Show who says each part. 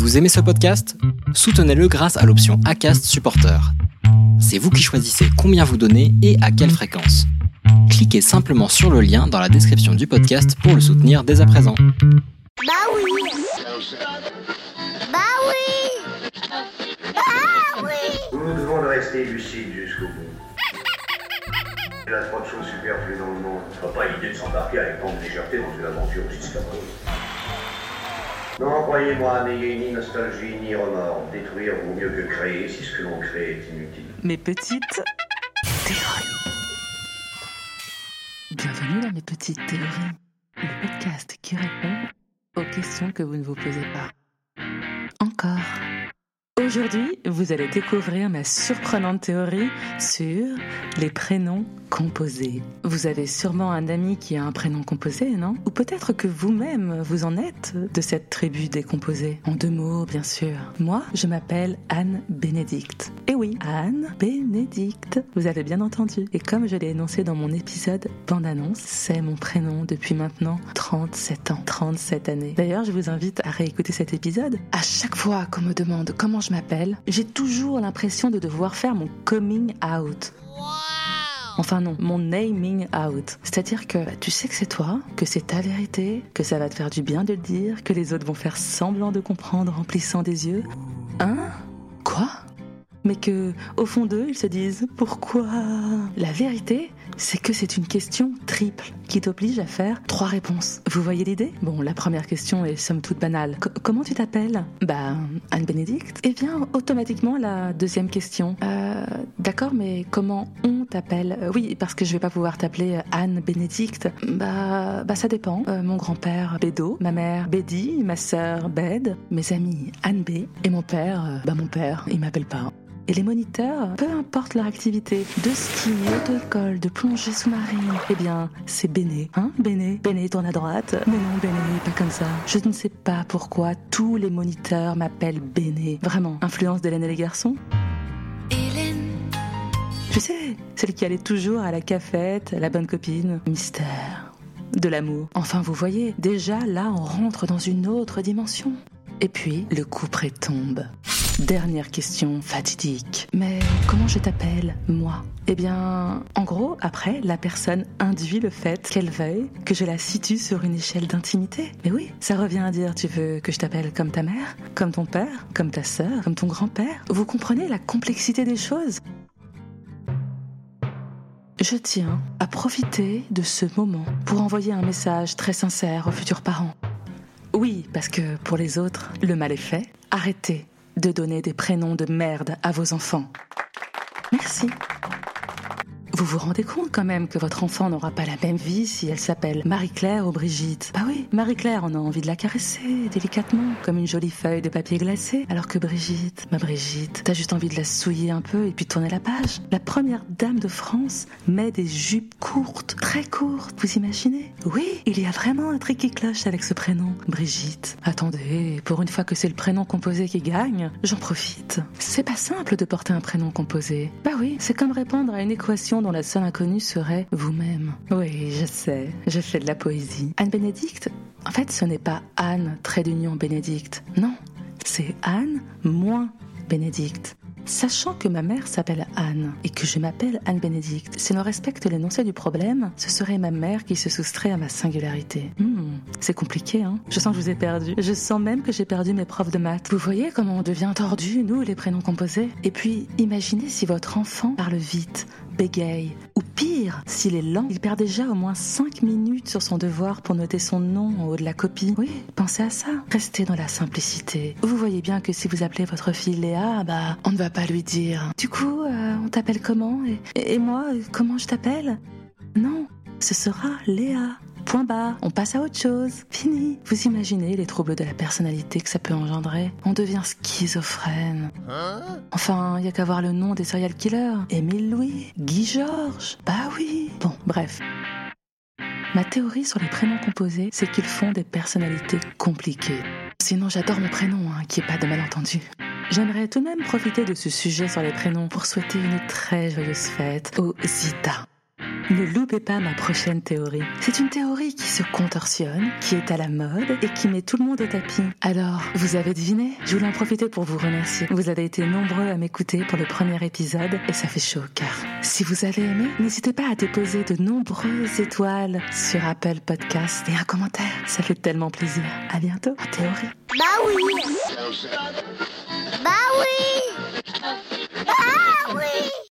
Speaker 1: Vous aimez ce podcast? Soutenez-le grâce à l'option ACAST Supporter. C'est vous qui choisissez combien vous donnez et à quelle fréquence. Cliquez simplement sur le lien dans la description du podcast pour le soutenir dès à présent.
Speaker 2: Bah oui Bah oui Bah oui
Speaker 3: Nous nous devons de rester lucides jusqu'au bout. Il y a trop de choses superflues dans le monde. Pas l'idée de s'embarquer avec tant de légèreté dans une aventure aussi scabreuse. Non, croyez-moi, n'ayez ni nostalgie ni remords. Détruire vaut mieux que créer si ce que l'on crée est inutile.
Speaker 4: Mes petites théories. Bienvenue dans mes petites théories, le podcast qui répond aux questions que vous ne vous posez pas. Encore. Aujourd'hui, vous allez découvrir ma surprenante théorie sur les prénoms composés. Vous avez sûrement un ami qui a un prénom composé, non? Ou peut-être que vous-même, vous en êtes de cette tribu des composés. En deux mots, bien sûr. Moi, je m'appelle Anne Bénédicte. Et oui, Anne Bénédicte. Vous avez bien entendu. Et comme je l'ai énoncé dans mon épisode bande-annonce, c'est mon prénom depuis maintenant 37 ans. 37 années. D'ailleurs, je vous invite à réécouter cet épisode. À chaque fois qu'on me demande comment je m'appelle, j'ai toujours l'impression de devoir faire mon coming out. Enfin non, mon naming out. C'est-à-dire que tu sais que c'est toi, que c'est ta vérité, que ça va te faire du bien de le dire, que les autres vont faire semblant de comprendre en plissant des yeux. Hein? Quoi? Mais que, au fond d'eux, ils se disent pourquoi? La vérité, c'est que c'est une question triple qui t'oblige à faire trois réponses. Vous voyez l'idée? Bon, la première question est somme toute banale. Comment tu t'appelles? Bah, Anne Bénédicte. Et vient automatiquement la deuxième question. Euh, d'accord, mais comment on t'appelle Euh, Oui, parce que je vais pas pouvoir t'appeler Anne Bénédicte. Bah, bah ça dépend. Euh, mon grand-père Bédo, ma mère Bédi, ma sœur Bed, mes amis Anne B et mon père, euh, bah mon père, il m'appelle pas. Et les moniteurs, peu importe leur activité, de ski, auto-école, de plongée sous-marine, eh bien, c'est Béné. Hein, Béné? Béné, tourne à droite. Mais non, Béné, pas comme ça. Je ne sais pas pourquoi tous les moniteurs m'appellent Béné. Vraiment, influence d'Hélène et les garçons Je sais, celle qui allait toujours à la cafette, la bonne copine. Mystère. De l'amour. Enfin, vous voyez, déjà là, on rentre dans une autre dimension. Et puis, le coup près tombe. Dernière question fatidique. Mais comment je t'appelle, moi? Eh bien, en gros, après, la personne induit le fait qu'elle veuille que je la situe sur une échelle d'intimité. Mais oui, ça revient à dire, tu veux que je t'appelle comme ta mère, comme ton père, comme ta sœur, comme ton grand-père? Vous comprenez la complexité des choses? Je tiens à profiter de ce moment pour envoyer un message très sincère aux futurs parents. Oui, parce que pour les autres, le mal est fait. Arrêtez de donner des prénoms de merde à vos enfants. Merci. Vous vous rendez compte quand même que votre enfant n'aura pas la même vie si elle s'appelle Marie-Claire ou Brigitte? Bah oui, Marie-Claire, on a envie de la caresser délicatement, comme une jolie feuille de papier glacé, alors que Brigitte, ma Brigitte, t'as juste envie de la souiller un peu et puis tourner la page. La première dame de France met des jupes courtes, très courtes, vous imaginez? Oui, il y a vraiment un truc qui cloche avec ce prénom, Brigitte. Attendez, pour une fois que c'est le prénom composé qui gagne, j'en profite. C'est pas simple de porter un prénom composé. Bah oui, c'est comme répondre à une équation la seule inconnue serait vous-même. Oui, je sais, je fais de la poésie. Anne Bénédicte, en fait, ce n'est pas Anne, trait d'union Bénédicte. Non, c'est Anne moins Bénédicte. Sachant que ma mère s'appelle Anne et que je m'appelle Anne Bénédicte, si l'on respecte l'énoncé du problème, ce serait ma mère qui se soustrait à ma singularité. Hmm, c'est compliqué, hein Je sens que je vous ai perdu. Je sens même que j'ai perdu mes profs de maths. Vous voyez comment on devient tordu, nous, les prénoms composés? Et puis, imaginez si votre enfant parle vite, ou pire, s'il est lent, il perd déjà au moins 5 minutes sur son devoir pour noter son nom en haut de la copie. Oui, pensez à ça. Restez dans la simplicité. Vous voyez bien que si vous appelez votre fille Léa, bah, on ne va pas lui dire. Du coup, euh, on t'appelle comment? Et moi, euh, comment je t'appelle? Non, ce sera Léa. Point barre, on passe à autre chose. Fini. Vous imaginez les troubles de la personnalité que ça peut engendrer? On devient schizophrène. Enfin, il y a qu'à voir le nom des serial killers. Émile Louis, Guy Georges. Bah oui. Bon, bref. Ma théorie sur les prénoms composés, c'est qu'ils font des personnalités compliquées. Sinon, j'adore mon prénom, hein, qui est pas de malentendu. J'aimerais tout de même profiter de ce sujet sur les prénoms pour souhaiter une très joyeuse fête aux Zita. Ne loupez pas ma prochaine théorie. C'est une théorie qui se contorsionne, qui est à la mode et qui met tout le monde au tapis. Alors, vous avez deviné? Je voulais en profiter pour vous remercier. Vous avez été nombreux à m'écouter pour le premier épisode et ça fait chaud au cœur. Si vous avez aimé, n'hésitez pas à déposer de nombreuses étoiles sur Apple Podcast et un commentaire. Ça fait tellement plaisir. À bientôt en théorie.
Speaker 2: Bah oui Bah oui Bah oui